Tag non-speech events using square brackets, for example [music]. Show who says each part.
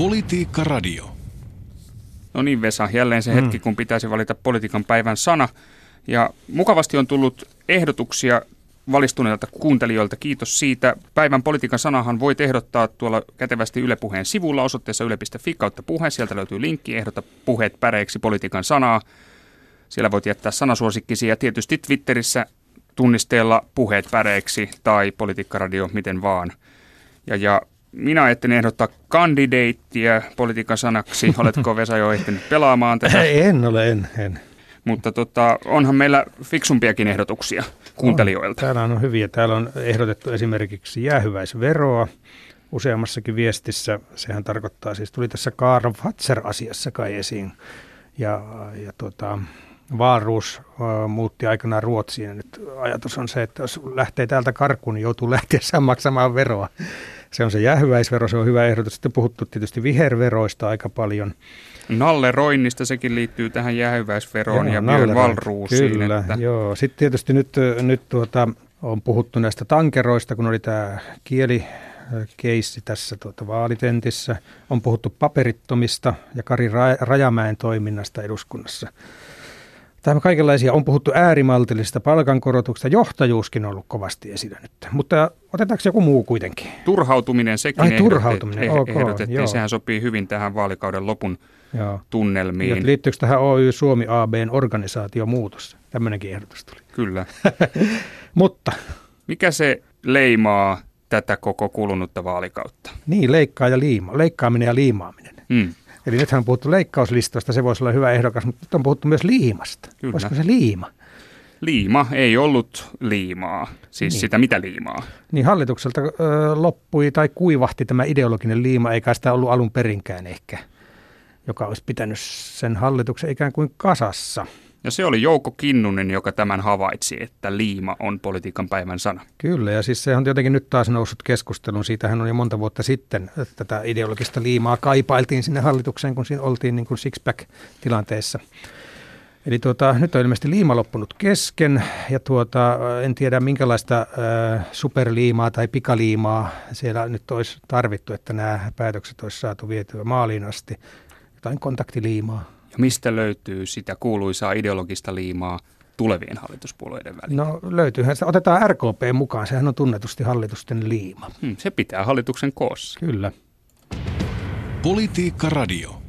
Speaker 1: Politiikka Radio.
Speaker 2: No niin Vesa, jälleen se hetki, kun pitäisi valita politiikan päivän sana. Ja mukavasti on tullut ehdotuksia valistuneilta kuuntelijoilta. Kiitos siitä. Päivän politiikan sanahan voit ehdottaa tuolla kätevästi Yle Puheen sivulla osoitteessa yle.fi kautta puhe. Sieltä löytyy linkki, ehdota puheet päreiksi politiikan sanaa. Siellä voit jättää sanasuosikkisi ja tietysti Twitterissä tunnisteella puheet päreiksi tai politiikkaradio, miten vaan. Ja, ja minä ajattelin ehdottaa kandideittiä politiikan sanaksi. [laughs] Oletko Vesa jo ehtinyt pelaamaan tätä?
Speaker 3: En ole, en, en.
Speaker 2: Mutta tota, onhan meillä fiksumpiakin ehdotuksia kuuntelijoilta.
Speaker 3: On. Täällä on hyviä. Täällä on ehdotettu esimerkiksi jäähyväisveroa useammassakin viestissä. Sehän tarkoittaa siis, tuli tässä Karl Fatser-asiassa kai esiin. Ja, ja tuota, Vaaruus muutti aikanaan Ruotsiin. Ja nyt ajatus on se, että jos lähtee täältä karkuun, niin joutuu lähteä [laughs] maksamaan veroa. Se on se jähyväisvero, se on hyvä ehdotus. Sitten puhuttu tietysti viherveroista aika paljon.
Speaker 2: Nalle Roinnista sekin liittyy tähän jähyväisveroon joo, ja Björn Valruusiin.
Speaker 3: Kyllä, että... joo. Sitten tietysti nyt, nyt tuota, on puhuttu näistä tankeroista, kun oli tämä kieli keissi tässä tuota, vaalitentissä. On puhuttu paperittomista ja Kari Rajamäen toiminnasta eduskunnassa. Tämä kaikenlaisia on puhuttu äärimaltillisesta palkankorotuksesta. Johtajuuskin on ollut kovasti esillä nyt. Mutta otetaanko joku muu kuitenkin?
Speaker 2: Turhautuminen sekin
Speaker 3: Ai, turhautuminen.
Speaker 2: Eh, okay, ehdotettiin. Sehän sopii hyvin tähän vaalikauden lopun Joo. tunnelmiin. Ja
Speaker 3: liittyykö tähän Oy Suomi ABn organisaatiomuutos? Tämmöinenkin ehdotus tuli.
Speaker 2: Kyllä. [laughs]
Speaker 3: Mutta.
Speaker 2: Mikä se leimaa tätä koko kulunutta vaalikautta?
Speaker 3: Niin, leikkaa ja liima. Leikkaaminen ja liimaaminen. Hmm. Eli nythän on puhuttu leikkauslistoista, se voisi olla hyvä ehdokas, mutta nyt on puhuttu myös liimasta. Kyllä. Olisiko se liima?
Speaker 2: Liima ei ollut liimaa, siis niin. sitä mitä liimaa.
Speaker 3: Niin hallitukselta ö, loppui tai kuivahti tämä ideologinen liima, eikä sitä ollut alun perinkään ehkä, joka olisi pitänyt sen hallituksen ikään kuin kasassa.
Speaker 2: Ja se oli Jouko Kinnunen, joka tämän havaitsi, että liima on politiikan päivän sana.
Speaker 3: Kyllä, ja siis se on jotenkin nyt taas noussut keskustelun. Siitähän on jo monta vuotta sitten että tätä ideologista liimaa kaipailtiin sinne hallitukseen, kun siinä oltiin niin kuin six-pack-tilanteessa. Eli tuota, nyt on ilmeisesti liima loppunut kesken ja tuota, en tiedä minkälaista äh, superliimaa tai pikaliimaa siellä nyt olisi tarvittu, että nämä päätökset olisi saatu vietyä maaliin asti. Jotain kontaktiliimaa.
Speaker 2: Mistä löytyy sitä kuuluisaa ideologista liimaa tulevien hallituspuolueiden välillä?
Speaker 3: No löytyyhän se. Otetaan RKP mukaan. Sehän on tunnetusti hallitusten liima.
Speaker 2: Hmm, se pitää hallituksen koossa.
Speaker 3: Kyllä.
Speaker 1: Politiikka Radio.